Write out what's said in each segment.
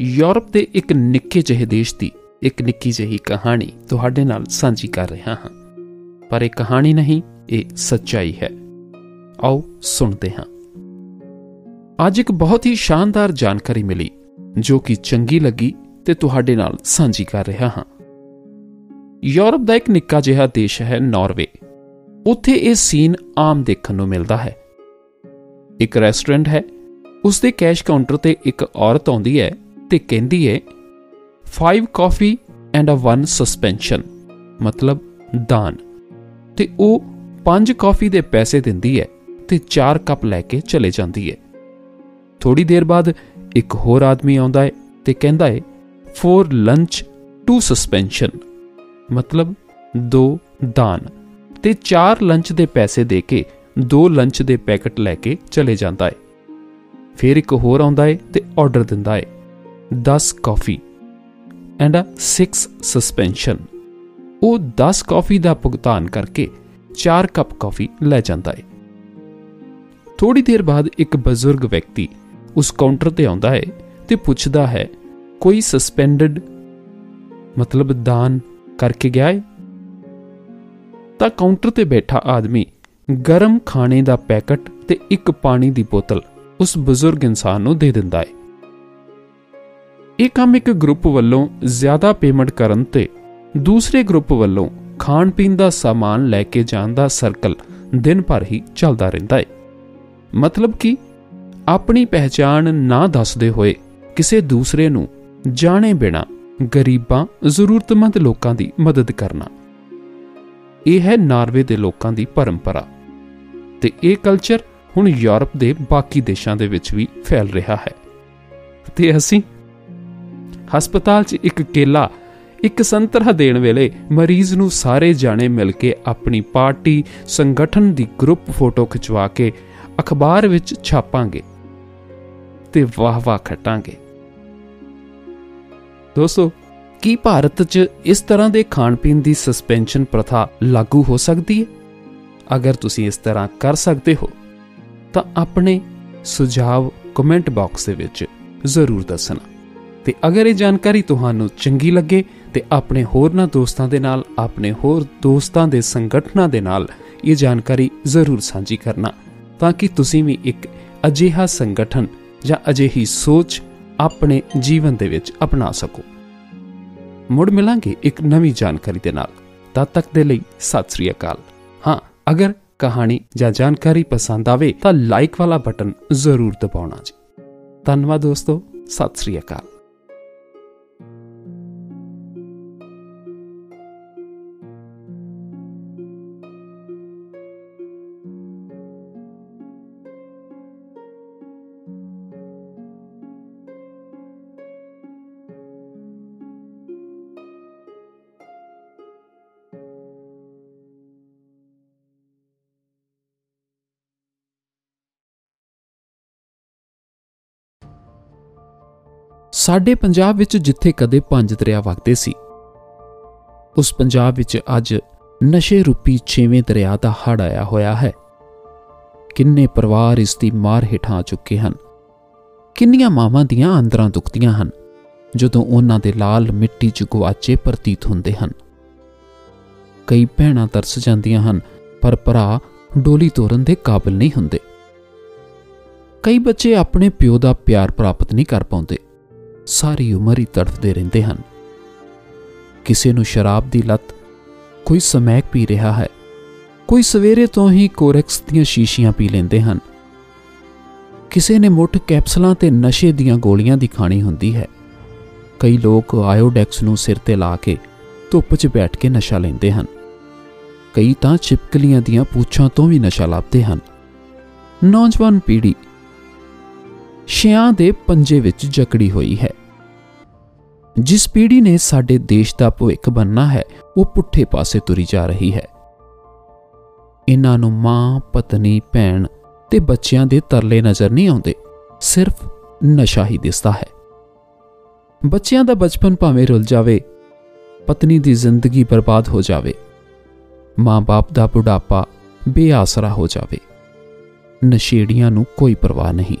Europe ਦੇ ਇੱਕ ਨਿੱਕੇ ਜਿਹੇ ਦੇਸ਼ ਦੀ ਇੱਕ ਨਿੱਕੀ ਜਿਹੀ ਕਹਾਣੀ ਤੁਹਾਡੇ ਨਾਲ ਸਾਂਝੀ ਕਰ ਰਿਹਾ ਹਾਂ। ਪਰ ਇਹ ਕਹਾਣੀ ਨਹੀਂ, ਇਹ ਸੱਚਾਈ ਹੈ। ਆਓ ਸੁਣਦੇ ਹਾਂ। ਅੱਜ ਇੱਕ ਬਹੁਤ ਹੀ ਸ਼ਾਨਦਾਰ ਜਾਣਕਾਰੀ ਮਿਲੀ, ਜੋ ਕਿ ਚੰਗੀ ਲੱਗੀ ਤੇ ਤੁਹਾਡੇ ਨਾਲ ਸਾਂਝੀ ਕਰ ਰਿਹਾ ਹਾਂ। ਯੂਰਪ ਦਾ ਇੱਕ ਨਿੱਕਾ ਜਿਹਾ ਦੇਸ਼ ਹੈ ਨਾਰਵੇ। ਉੱਥੇ ਇਹ ਸੀਨ ਆਮ ਦੇਖਣ ਨੂੰ ਮਿਲਦਾ ਹੈ। ਇੱਕ ਰੈਸਟੋਰੈਂਟ ਹੈ ਉਸ ਦੇ ਕੈਸ਼ ਕਾਊਂਟਰ ਤੇ ਇੱਕ ਔਰਤ ਆਉਂਦੀ ਹੈ ਤੇ ਕਹਿੰਦੀ ਹੈ 5 ਕਾਫੀ ਐਂਡ ਅ 1 ਸਸਪੈਂਸ਼ਨ ਮਤਲਬ ਦਾਨ। ਤੇ ਉਹ 5 ਕਾਫੀ ਦੇ ਪੈਸੇ ਦਿੰਦੀ ਹੈ ਤੇ 4 ਕੱਪ ਲੈ ਕੇ ਚਲੇ ਜਾਂਦੀ ਹੈ ਥੋੜੀ ਦੇਰ ਬਾਅਦ ਇੱਕ ਹੋਰ ਆਦਮੀ ਆਉਂਦਾ ਹੈ ਤੇ ਕਹਿੰਦਾ ਹੈ ਫੋਰ ਲੰਚ 2 ਸਸਪੈਂਸ਼ਨ ਮਤਲਬ 2 ਦਾਨ। ਤੇ 4 ਲੰਚ ਦੇ ਪੈਸੇ ਦੇ ਕੇ 2 ਲੰਚ ਦੇ ਪੈਕਟ ਲੈ ਕੇ ਚਲੇ ਜਾਂਦਾ ਹੈ ਫਿਰ ਇੱਕ ਹੋਰ ਆਉਂਦਾ ਹੈ ਤੇ ਆਰਡਰ ਦਿੰਦਾ ਹੈ 10 ਕਾਫੀ ਐਂਡ ਅ 6 ਸਸਪੈਂਸ਼ਨ ਉਹ 10 ਕਾਫੀ ਦਾ ਭੁਗਤਾਨ ਕਰਕੇ 4 ਕੱਪ ਕਾਫੀ ਲੈ ਜਾਂਦਾ ਹੈ ਥੋੜੀ ਦੇਰ ਬਾਅਦ ਇੱਕ ਬਜ਼ੁਰਗ ਵਿਅਕਤੀ ਉਸ ਕਾਊਂਟਰ ਤੇ ਆਉਂਦਾ ਹੈ ਤੇ ਪੁੱਛਦਾ ਹੈ, ਕੋਈ ਸਸਪੈਂਡਡ ਮਤਲਬ ਦਾਨ ਕਰਕੇ ਗਿਆ ਹੈ ਤਾਂ ਕਾਊਂਟਰ ਤੇ ਬੈਠਾ ਆਦਮੀ ਗਰਮ ਖਾਣੇ ਦਾ ਪੈਕਟ ਤੇ ਇੱਕ ਪਾਣੀ ਦੀ ਬੋਤਲ ਉਸ ਬਜ਼ੁਰਗ ਇਨਸਾਨ ਨੂੰ ਦੇ ਦਿੰਦਾ ਹੈ ਇਹ ਕੰਮ ਇੱਕ ਗਰੁੱਪ ਵੱਲੋਂ ਜ਼ਿਆਦਾ ਪੇਮੈਂਟ ਕਰਨ ਤੇ ਦੂਸਰੇ ਗਰੁੱਪ ਵੱਲੋਂ ਖਾਣ ਪੀਣ ਦਾ ਸਾਮਾਨ ਲੈ ਕੇ ਜਾਣ ਦਾ ਸਰਕਲ ਦਿਨ ਭਰ ਹੀ ਚੱਲਦਾ ਰਹਿੰਦਾ ਹੈ ਮਤਲਬ ਕਿ ਆਪਣੀ ਪਹਿਚਾਣ ਨਾ ਦੱਸਦੇ ਹੋਏ ਕਿਸੇ ਦੂਸਰੇ ਨੂੰ ਜਾਣੇ ਬਿਨਾ ਗਰੀਬਾਂ, ਜ਼ਰੂਰਤਮੰਦ ਲੋਕਾਂ ਦੀ ਮਦਦ ਕਰਨਾ। ਇਹ ਹੈ ਨਾਰਵੇ ਦੇ ਲੋਕਾਂ ਦੀ ਪਰੰਪਰਾ ਤੇ ਇਹ ਕਲਚਰ ਹੁਣ ਯੂਰਪ ਦੇ ਬਾਕੀ ਦੇਸ਼ਾਂ ਦੇ ਵਿੱਚ ਵੀ ਫੈਲ ਰਿਹਾ ਹੈ। ਤੇ ਅਸੀਂ ਹਸਪਤਾਲ 'ਚ ਇੱਕ ਕੇਲਾ ਇੱਕ ਸੰਤਰਾ ਦੇਣ ਵੇਲੇ ਮਰੀਜ਼ ਨੂੰ ਸਾਰੇ ਜਾਣੇ ਮਿਲ ਕੇ ਆਪਣੀ ਪਾਰਟੀ, ਸੰਗਠਨ ਦੀ ਗਰੁੱਪ ਫੋਟੋ ਖਿਚਵਾ ਕੇ ਅਖਬਾਰ ਵਿੱਚ ਛਾਪਾਂਗੇ ਤੇ ਵਾਹ ਵਾਹ ਖਟਾਂਗੇ। ਦੋਸਤੋ, ਕੀ ਭਾਰਤ 'ਚ ਇਸ ਤਰ੍ਹਾਂ ਦੇ ਖਾਣ ਪੀਣ ਦੀ ਸਸਪੈਂਸ਼ਨ ਪ੍ਰਥਾ ਲਾਗੂ ਹੋ ਸਕਦੀ ਹੈ? ਅਗਰ ਤੁਸੀਂ ਇਸ ਤਰ੍ਹਾਂ ਕਰ ਸਕਦੇ ਹੋ, ਤਾਂ ਆਪਣੇ ਸੁਝਾਅ ਕਮੈਂਟ ਬਾਕਸ ਦੇ ਵਿੱਚ ਜ਼ਰੂਰ ਦੱਸਣਾ। ਤੇ ਅਗਰ ਇਹ ਜਾਣਕਾਰੀ ਤੁਹਾਨੂੰ ਚੰਗੀ ਲੱਗੇ ਤੇ ਆਪਣੇ ਹੋਰਨਾਂ ਦੋਸਤਾਂ ਦੇ ਨਾਲ, ਆਪਣੇ ਹੋਰ ਦੋਸਤਾਂ ਦੇ ਸੰਗਠਨਾਂ ਦੇ ਨਾਲ ਇਹ ਜਾਣਕਾਰੀ ਜ਼ਰੂਰ ਸਾਂਝੀ ਕਰਨਾ ਤਾਂ ਕਿ ਤੁਸੀਂ ਵੀ ਇੱਕ ਅਜਿਹਾ ਸੰਗਠਨ ਜਾਂ ਅਜਿਹੀ ਸੋਚ ਆਪਣੇ ਜੀਵਨ ਦੇ ਵਿੱਚ ਅਪਣਾ ਸਕੋ। ਮੁੜ ਮਿਲਾਂਗੇ ਇੱਕ ਨਵੀਂ ਜਾਣਕਾਰੀ ਦੇ ਨਾਲ। ਤਦ ਤੱਕ ਦੇ ਲਈ ਸਤਿ ਸ੍ਰੀ ਅਕਾਲ। ਹਾਂ, ਅਗਰ ਕਹਾਣੀ ਜਾਂ ਜਾਣਕਾਰੀ ਪਸੰਦ ਆਵੇ ਤਾਂ ਲਾਈਕ ਵਾਲਾ ਬਟਨ ਜ਼ਰੂਰ ਦਬਾਉਣਾ ਜੀ। ਧੰਨਵਾਦ ਦੋਸਤੋ, ਸਤਿ ਸ੍ਰੀ ਅਕਾਲ। ਸਾਡੇ ਪੰਜਾਬ ਵਿੱਚ ਜਿੱਥੇ ਕਦੇ ਪੰਜ ਦਰਿਆ ਵਗਦੇ ਸੀ, ਉਸ ਪੰਜਾਬ ਵਿੱਚ ਅੱਜ ਨਸ਼ੇ ਰੂਪੀ ਛੇਵੇਂ ਦਰਿਆ ਦਾ ਹੜ ਆਇਆ ਹੋਇਆ ਹੈ। ਕਿੰਨੇ ਪਰਿਵਾਰ ਇਸ ਦੀ ਮਾਰ ਹੇਠਾਂ ਆ ਚੁੱਕੇ ਹਨ। ਕਿੰਨੀਆਂ ਮਾਵਾਂ ਦੀਆਂ ਅੰਦਰਾਂ ਦੁਖਦੀਆਂ ਹਨ, ਜਦੋਂ ਉਹਨਾਂ ਦੇ ਲਾਲ ਮਿੱਟੀ 'ਚ ਗਵਾਚੇ ਪ੍ਰਤੀਤ ਹੁੰਦੇ ਹਨ। ਕਈ ਭੈਣਾਂ ਤਰਸ ਜਾਂਦੀਆਂ ਹਨ, ਪਰ ਭਰਾ ਡੋਲੀ ਤੋਰਨ ਦੇ ਕਾਬਿਲ ਨਹੀਂ ਹੁੰਦੇ। ਕਈ ਬੱਚੇ ਆਪਣੇ ਪਿਓ ਦਾ ਪਿਆਰ ਪ੍ਰਾਪਤ ਨਹੀਂ ਕਰ ਪਾਉਂਦੇ। ਸਾਰੀ ਉਮਰ ਹੀ ਤੜਫਦੇ ਰਹਿੰਦੇ ਹਨ। ਕਿਸੇ ਨੂੰ ਸ਼ਰਾਬ ਦੀ ਲਤ ਕੋਈ ਸਮੈਕ ਪੀ ਰਿਹਾ ਹੈ, ਕੋਈ ਸਵੇਰੇ ਤੋਂ ਹੀ ਕੋਰੈਕਸ ਦੀਆਂ ਸ਼ੀਸ਼ੀਆਂ ਪੀ ਲੈਂਦੇ ਹਨ। ਕਿਸੇ ਨੇ ਮੁੱਠ ਕੈਪਸੂਲਾਂ ਤੇ ਨਸ਼ੇ ਦੀਆਂ ਗੋਲੀਆਂ ਦੀ ਖਾਣੀ ਹੁੰਦੀ ਹੈ। ਕਈ ਲੋਕ ਆਇਓਡੈਕਸ ਨੂੰ ਸਿਰ ਤੇ ਲਾ ਕੇ ਧੁੱਪ 'ਚ ਬੈਠ ਕੇ ਨਸ਼ਾ ਲੈਂਦੇ ਹਨ। ਕਈ ਤਾਂ ਚਿਪਕਲੀਆਂ ਦੀਆਂ ਪੂਛਾਂ ਤੋਂ ਵੀ ਨਸ਼ਾ ਲਾਉਂਦੇ ਹਨ। ਨੌਜਵਾਨ ਪੀੜ੍ਹੀ ਸ਼ਿਆਂ ਦੇ ਪੰਜੇ ਵਿੱਚ ਜਕੜੀ ਹੋਈ ਹੈ। ਜਿਸ ਪੀੜ੍ਹੀ ਨੇ ਸਾਡੇ ਦੇਸ਼ ਦਾ ਭਵਿੱਖ ਬੰਨਣਾ ਹੈ, ਉਹ ਪੁੱਠੇ ਪਾਸੇ ਤੁਰੀ ਜਾ ਰਹੀ ਹੈ। ਇਹਨਾਂ ਨੂੰ ਮਾਂ, ਪਤਨੀ, ਭੈਣ ਤੇ ਬੱਚਿਆਂ ਦੇ ਤਰਲੇ ਨਜ਼ਰ ਨਹੀਂ ਆਉਂਦੇ, ਸਿਰਫ ਨਸ਼ਾ ਹੀ ਦਿਸਦਾ ਹੈ। ਬੱਚਿਆਂ ਦਾ ਬਚਪਨ ਭਾਵੇਂ ਰੁੱਲ ਜਾਵੇ, ਪਤਨੀ ਦੀ ਜ਼ਿੰਦਗੀ ਬਰਬਾਦ ਹੋ ਜਾਵੇ, ਮਾਂ-ਬਾਪ ਦਾ ਬੁਢਾਪਾ ਬੇਆਸਰਾ ਹੋ ਜਾਵੇ, ਨਸ਼ੇੜੀਆਂ ਨੂੰ ਕੋਈ ਪਰਵਾਹ ਨਹੀਂ।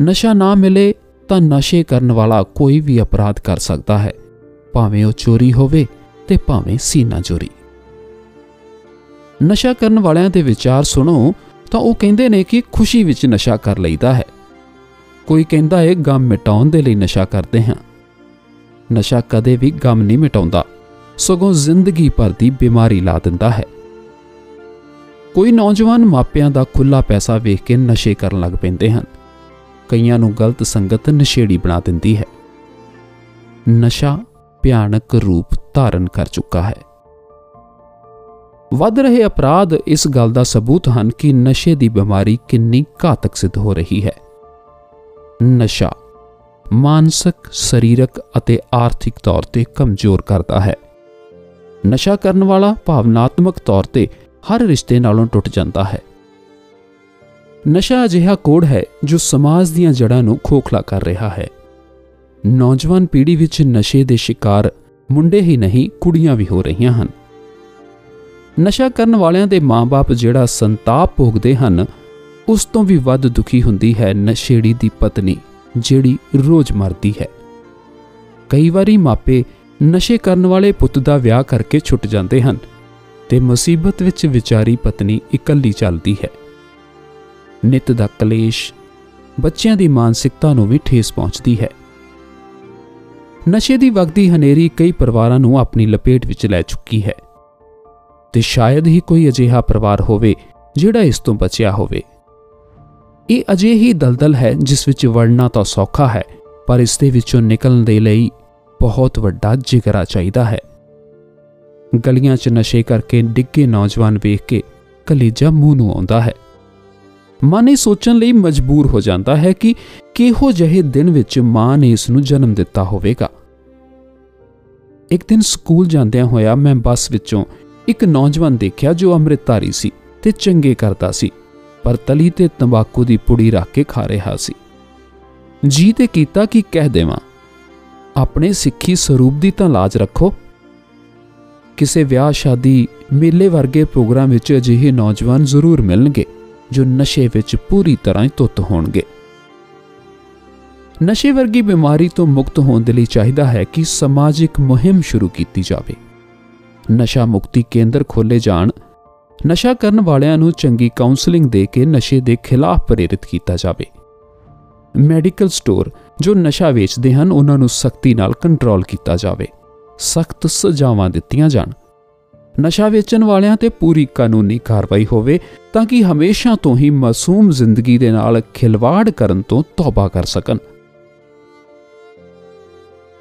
ਨਸ਼ਾ ਨਾ ਮਿਲੇ ਤਾਂ ਨਸ਼ੇ ਕਰਨ ਵਾਲਾ ਕੋਈ ਵੀ ਅਪਰਾਧ ਕਰ ਸਕਦਾ ਹੈ। ਭਾਵੇਂ ਉਹ ਚੋਰੀ ਹੋਵੇ ਤੇ ਭਾਵੇਂ ਸੀਨਾ ਚੋਰੀ। ਨਸ਼ਾ ਕਰਨ ਵਾਲਿਆਂ ਦੇ ਵਿਚਾਰ ਸੁਣੋ ਤਾਂ ਉਹ ਕਹਿੰਦੇ ਨੇ ਕਿ ਖੁਸ਼ੀ ਵਿੱਚ ਨਸ਼ਾ ਕਰ ਲਈਦਾ ਹੈ। ਕੋਈ ਕਹਿੰਦਾ ਹੈ ਗਮ ਮਿਟਾਉਣ ਦੇ ਲਈ ਨਸ਼ਾ ਕਰਦੇ ਹਾਂ। ਨਸ਼ਾ ਕਦੇ ਵੀ ਗਮ ਨਹੀਂ ਮਿਟਾਉਂਦਾ। ਸਗੋਂ ਜ਼ਿੰਦਗੀ ਭਰ ਦੀ ਬਿਮਾਰੀ ਲਾ ਦਿੰਦਾ ਹੈ। ਕੋਈ ਨੌਜਵਾਨ ਮਾਪਿਆਂ ਦਾ ਖੁੱਲਾ ਪੈਸਾ ਵੇਖ ਕੇ ਨਸ਼ੇ ਕਰਨ ਲੱਗ ਪੈਂਦੇ ਹਨ। ਕਈਆਂ ਨੂੰ ਗਲਤ ਸੰਗਤ ਨਸ਼ੇੜੀ ਬਣਾ ਦਿੰਦੀ ਹੈ। ਨਸ਼ਾ ਭਿਆਨਕ ਰੂਪ ਧਾਰਨ ਕਰ ਚੁੱਕਾ ਹੈ। ਵੱਧ ਰਹੇ ਅਪਰਾਧ ਇਸ ਗੱਲ ਦਾ ਸਬੂਤ ਹਨ ਕਿ ਨਸ਼ੇ ਦੀ ਬਿਮਾਰੀ ਕਿੰਨੀ ਘਾਤਕ ਸਿੱਧ ਹੋ ਰਹੀ ਹੈ। ਨਸ਼ਾ ਮਾਨਸਿਕ, ਸਰੀਰਕ ਅਤੇ ਆਰਥਿਕ ਤੌਰ ਤੇ ਕਮਜ਼ੋਰ ਕਰਦਾ ਹੈ। ਨਸ਼ਾ ਕਰਨ ਵਾਲਾ ਭਾਵਨਾਤਮਕ ਤੌਰ ਤੇ ਹਰ ਰਿਸ਼ਤੇ ਨਾਲੋਂ ਟੁੱਟ ਜਾਂਦਾ ਹੈ। ਨਸ਼ਾ ਅਜਿਹਾ ਕੋੜ ਹੈ ਜੋ ਸਮਾਜ ਦੀਆਂ ਜੜ੍ਹਾਂ ਨੂੰ ਖੋਖਲਾ ਕਰ ਰਿਹਾ ਹੈ। ਨੌਜਵਾਨ ਪੀੜ੍ਹੀ ਵਿੱਚ ਨਸ਼ੇ ਦੇ ਸ਼ਿਕਾਰ ਮੁੰਡੇ ਹੀ ਨਹੀਂ, ਕੁੜੀਆਂ ਵੀ ਹੋ ਰਹੀਆਂ ਹਨ। ਨਸ਼ਾ ਕਰਨ ਵਾਲਿਆਂ ਦੇ ਮਾਪੇ ਜਿਹੜਾ ਸੰਤਾਪ ਭੋਗਦੇ ਹਨ, ਉਸ ਤੋਂ ਵੀ ਵੱਧ ਦੁਖੀ ਹੁੰਦੀ ਹੈ ਨਸ਼ੇੜੀ ਦੀ ਪਤਨੀ, ਜਿਹੜੀ ਰੋਜ਼ ਮਰਦੀ ਹੈ। ਕਈ ਵਾਰੀ ਮਾਪੇ ਨਸ਼ੇ ਕਰਨ ਵਾਲੇ ਪੁੱਤ ਦਾ ਵਿਆਹ ਕਰਕੇ ਛੁੱਟ ਜਾਂਦੇ ਹਨ ਤੇ ਮੁਸੀਬਤ ਵਿੱਚ ਵਿਚਾਰੀ ਪਤਨੀ ਇਕੱਲੀ ਚੱਲਦੀ ਹੈ। ਨਿਤ ਦਾ ਕਲੇਸ਼ ਬੱਚਿਆਂ ਦੀ ਮਾਨਸਿਕਤਾ ਨੂੰ ਵੀ ਠੇਸ ਪਹੁੰਚਦੀ ਹੈ। ਨਸ਼ੇ ਦੀ ਵਗਦੀ ਹਨੇਰੀ ਕਈ ਪਰਿਵਾਰਾਂ ਨੂੰ ਆਪਣੀ ਲਪੇਟ ਵਿੱਚ ਲੈ ਚੁੱਕੀ ਹੈ ਤੇ ਸ਼ਾਇਦ ਹੀ ਕੋਈ ਅਜਿਹਾ ਪਰਿਵਾਰ ਹੋਵੇ ਜਿਹੜਾ ਇਸ ਤੋਂ ਬਚਿਆ ਹੋਵੇ। ਇਹ ਅਜਿਹੀ ਦਲਦਲ ਹੈ ਜਿਸ ਵਿੱਚ ਵੜਨਾ ਤਾਂ ਸੌਖਾ ਹੈ, ਪਰ ਇਸ ਦੇ ਵਿੱਚੋਂ ਨਿਕਲਣ ਦੇ ਲਈ ਬਹੁਤ ਵੱਡਾ ਜਿਗਰਾ ਚਾਹੀਦਾ ਹੈ। ਗਲੀਆਂ 'ਚ ਨਸ਼ੇ ਕਰਕੇ ਡਿੱਗੇ ਨੌਜਵਾਨ ਵੇਖ ਕੇ ਕਲੇਜਾ ਮੂੰਹ ਨੂੰ ਆਉਂਦਾ ਹੈ। ਮਨ ਇਹ ਸੋਚਣ ਲਈ ਮਜਬੂਰ ਹੋ ਜਾਂਦਾ ਹੈ ਕਿ ਕਿਹੋ ਜਿਹੇ ਦਿਨ ਵਿੱਚ ਮਾਂ ਨੇ ਇਸ ਨੂੰ ਜਨਮ ਦਿੱਤਾ ਹੋਵੇਗਾ। ਇੱਕ ਦਿਨ ਸਕੂਲ ਜਾਂਦਿਆਂ ਹੋਇਆ ਮੈਂ ਬੱਸ ਵਿੱਚੋਂ ਇੱਕ ਨੌਜਵਾਨ ਦੇਖਿਆ ਜੋ ਅੰਮ੍ਰਿਤਧਾਰੀ ਸੀ ਤੇ ਚੰਗੇ ਕਰਦਾ ਸੀ, ਪਰ ਤਲੀ ਤੇ ਤੰਬਾਕੂ ਦੀ ਪੁੜੀ ਰੱਖ ਕੇ ਖਾ ਰਿਹਾ ਸੀ। ਜੀ ਤੇ ਕੀਤਾ ਕਿ ਕਹਿ ਦੇਵਾਂ? ਆਪਣੇ ਸਿੱਖੀ ਸਰੂਪ ਦੀ ਤਾਂ ਲਾਜ ਰੱਖੋ। ਕਿਸੇ ਵਿਆਹ ਸ਼ਾਦੀ ਮੇਲੇ ਵਰਗੇ ਪ੍ਰੋਗਰਾਮ ਵਿੱਚ ਅਜਿਹੇ ਨੌਜਵਾਨ ਜ਼ਰੂਰ ਮਿਲਣਗੇ। ਜੋ ਨਸ਼ੇ ਵਿੱਚ ਪੂਰੀ ਤਰ੍ਹਾਂ ਧੁੱਤ ਹੋਣਗੇ। ਨਸ਼ੇ ਵਰਗੀ ਬਿਮਾਰੀ ਤੋਂ ਮੁਕਤ ਹੋਣ ਦੇ ਲਈ ਚਾਹੀਦਾ ਹੈ ਕਿ ਸਮਾਜਿਕ ਮੁਹਿੰਮ ਸ਼ੁਰੂ ਕੀਤੀ ਜਾਵੇ। ਨਸ਼ਾ ਮੁਕਤੀ ਕੇਂਦਰ ਖੋਲੇ ਜਾਣ, ਨਸ਼ਾ ਕਰਨ ਵਾਲਿਆਂ ਨੂੰ ਚੰਗੀ ਕਾਉਂਸਲਿੰਗ ਦੇ ਕੇ ਨਸ਼ੇ ਦੇ ਖਿਲਾਫ ਪ੍ਰੇਰਿਤ ਕੀਤਾ ਜਾਵੇ। ਮੈਡੀਕਲ ਸਟੋਰ ਜੋ ਨਸ਼ਾ ਵੇਚਦੇ ਹਨ, ਉਹਨਾਂ ਨੂੰ ਸਖਤੀ ਨਾਲ ਕੰਟਰੋਲ ਕੀਤਾ ਜਾਵੇ। ਸਖਤ ਸਜ਼ਾਵਾਂ ਦਿੱਤੀਆਂ ਜਾਣ। ਨਸ਼ਾ ਵੇਚਣ ਵਾਲਿਆਂ ਤੇ ਪੂਰੀ ਕਾਨੂੰਨੀ ਕਾਰਵਾਈ ਹੋਵੇ ਤਾਂ ਕਿ ਹਮੇਸ਼ਾ ਤੋਂ ਹੀ ਮਾਸੂਮ ਜ਼ਿੰਦਗੀ ਦੇ ਨਾਲ ਖਿਲਵਾੜ ਕਰਨ ਤੋਂ ਤੌਬਾ ਕਰ ਸਕਣ।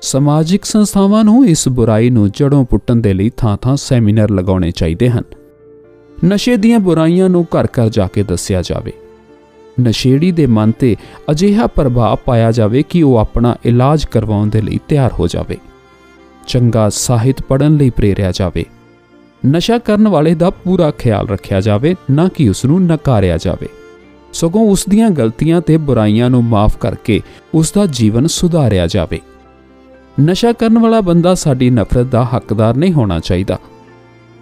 ਸਮਾਜਿਕ ਸੰਸਥਾਵਾਂ ਨੂੰ ਇਸ ਬੁਰਾਈ ਨੂੰ ਜੜੋਂ ਪੁੱਟਣ ਦੇ ਲਈ ਥਾਂ-ਥਾਂ ਸੈਮੀਨਾਰ ਲਗਾਉਣੇ ਚਾਹੀਦੇ ਹਨ। ਨਸ਼ੇ ਦੀਆਂ ਬੁਰਾਈਆਂ ਨੂੰ ਘਰ-ਘਰ ਜਾ ਕੇ ਦੱਸਿਆ ਜਾਵੇ। ਨਸ਼ੇੜੀ ਦੇ ਮਨ ਤੇ ਅਜਿਹਾ ਪ੍ਰਭਾਵ ਪਾਇਆ ਜਾਵੇ ਕਿ ਉਹ ਆਪਣਾ ਇਲਾਜ ਕਰਵਾਉਣ ਦੇ ਲਈ ਤਿਆਰ ਹੋ ਜਾਵੇ। ਚੰਗਾ ਸਾਹਿਤ ਪੜਨ ਲਈ ਪ੍ਰੇਰਿਆ ਜਾਵੇ। ਨਸ਼ਾ ਕਰਨ ਵਾਲੇ ਦਾ ਪੂਰਾ ਖਿਆਲ ਰੱਖਿਆ ਜਾਵੇ, ਨਾ ਕਿ ਉਸ ਨੂੰ ਨਕਾਰਿਆ ਜਾਵੇ। ਸਗੋਂ ਉਸ ਦੀਆਂ ਗਲਤੀਆਂ ਤੇ ਬੁਰਾਈਆਂ ਨੂੰ ਮਾਫ ਕਰਕੇ ਉਸ ਦਾ ਜੀਵਨ ਸੁਧਾਰਿਆ ਜਾਵੇ। ਨਸ਼ਾ ਕਰਨ ਵਾਲਾ ਬੰਦਾ ਸਾਡੀ ਨਫ਼ਰਤ ਦਾ ਹੱਕਦਾਰ ਨਹੀਂ ਹੋਣਾ ਚਾਹੀਦਾ,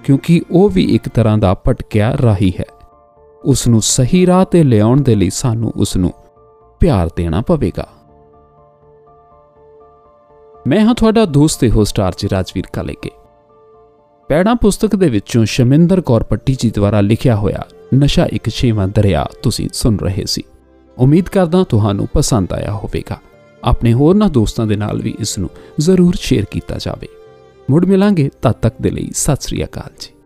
ਕਿਉਂਕਿ ਉਹ ਵੀ ਇੱਕ ਤਰ੍ਹਾਂ ਦਾ ਭਟਕਿਆ ਰਾਹੀ ਹੈ। ਉਸ ਨੂੰ ਸਹੀ ਰਾਹ ਤੇ ਲਿਆਉਣ ਦੇ ਲਈ ਸਾਨੂੰ ਉਸ ਨੂੰ ਪਿਆਰ ਦੇਣਾ ਪਵੇਗਾ। ਮੈਂ ਹਾਂ ਤੁਹਾਡਾ ਦੋਸਤ ਤੇ ਹੋਸਟ ਆਰਜੀ ਰਾਜਵੀਰ ਕਾਲੇਕੇ। ਪੈੜਾ ਪੁਸਤਕ ਦੇ ਵਿੱਚੋਂ ਸ਼ਮਿੰਦਰ ਕੌਰ ਪੱਟੀ ਜੀ ਦੁਆਰਾ ਲਿਖਿਆ ਹੋਇਆ ਨਸ਼ਾ ਇੱਕ ਛੇਵਾਂ ਦਰਿਆ ਤੁਸੀਂ ਸੁਣ ਰਹੇ ਸੀ। ਉਮੀਦ ਕਰਦਾ ਤੁਹਾਨੂੰ ਪਸੰਦ ਆਇਆ ਹੋਵੇਗਾ। ਆਪਣੇ ਹੋਰਨਾਂ ਦੋਸਤਾਂ ਦੇ ਨਾਲ ਵੀ ਇਸ ਨੂੰ ਜ਼ਰੂਰ ਸ਼ੇਅਰ ਕੀਤਾ ਜਾਵੇ। ਮੁੜ ਮਿਲਾਂਗੇ ਤਦ ਤੱਕ ਦੇ ਲਈ ਸਤਿ ਸ੍ਰੀ ਅਕਾਲ ਜੀ।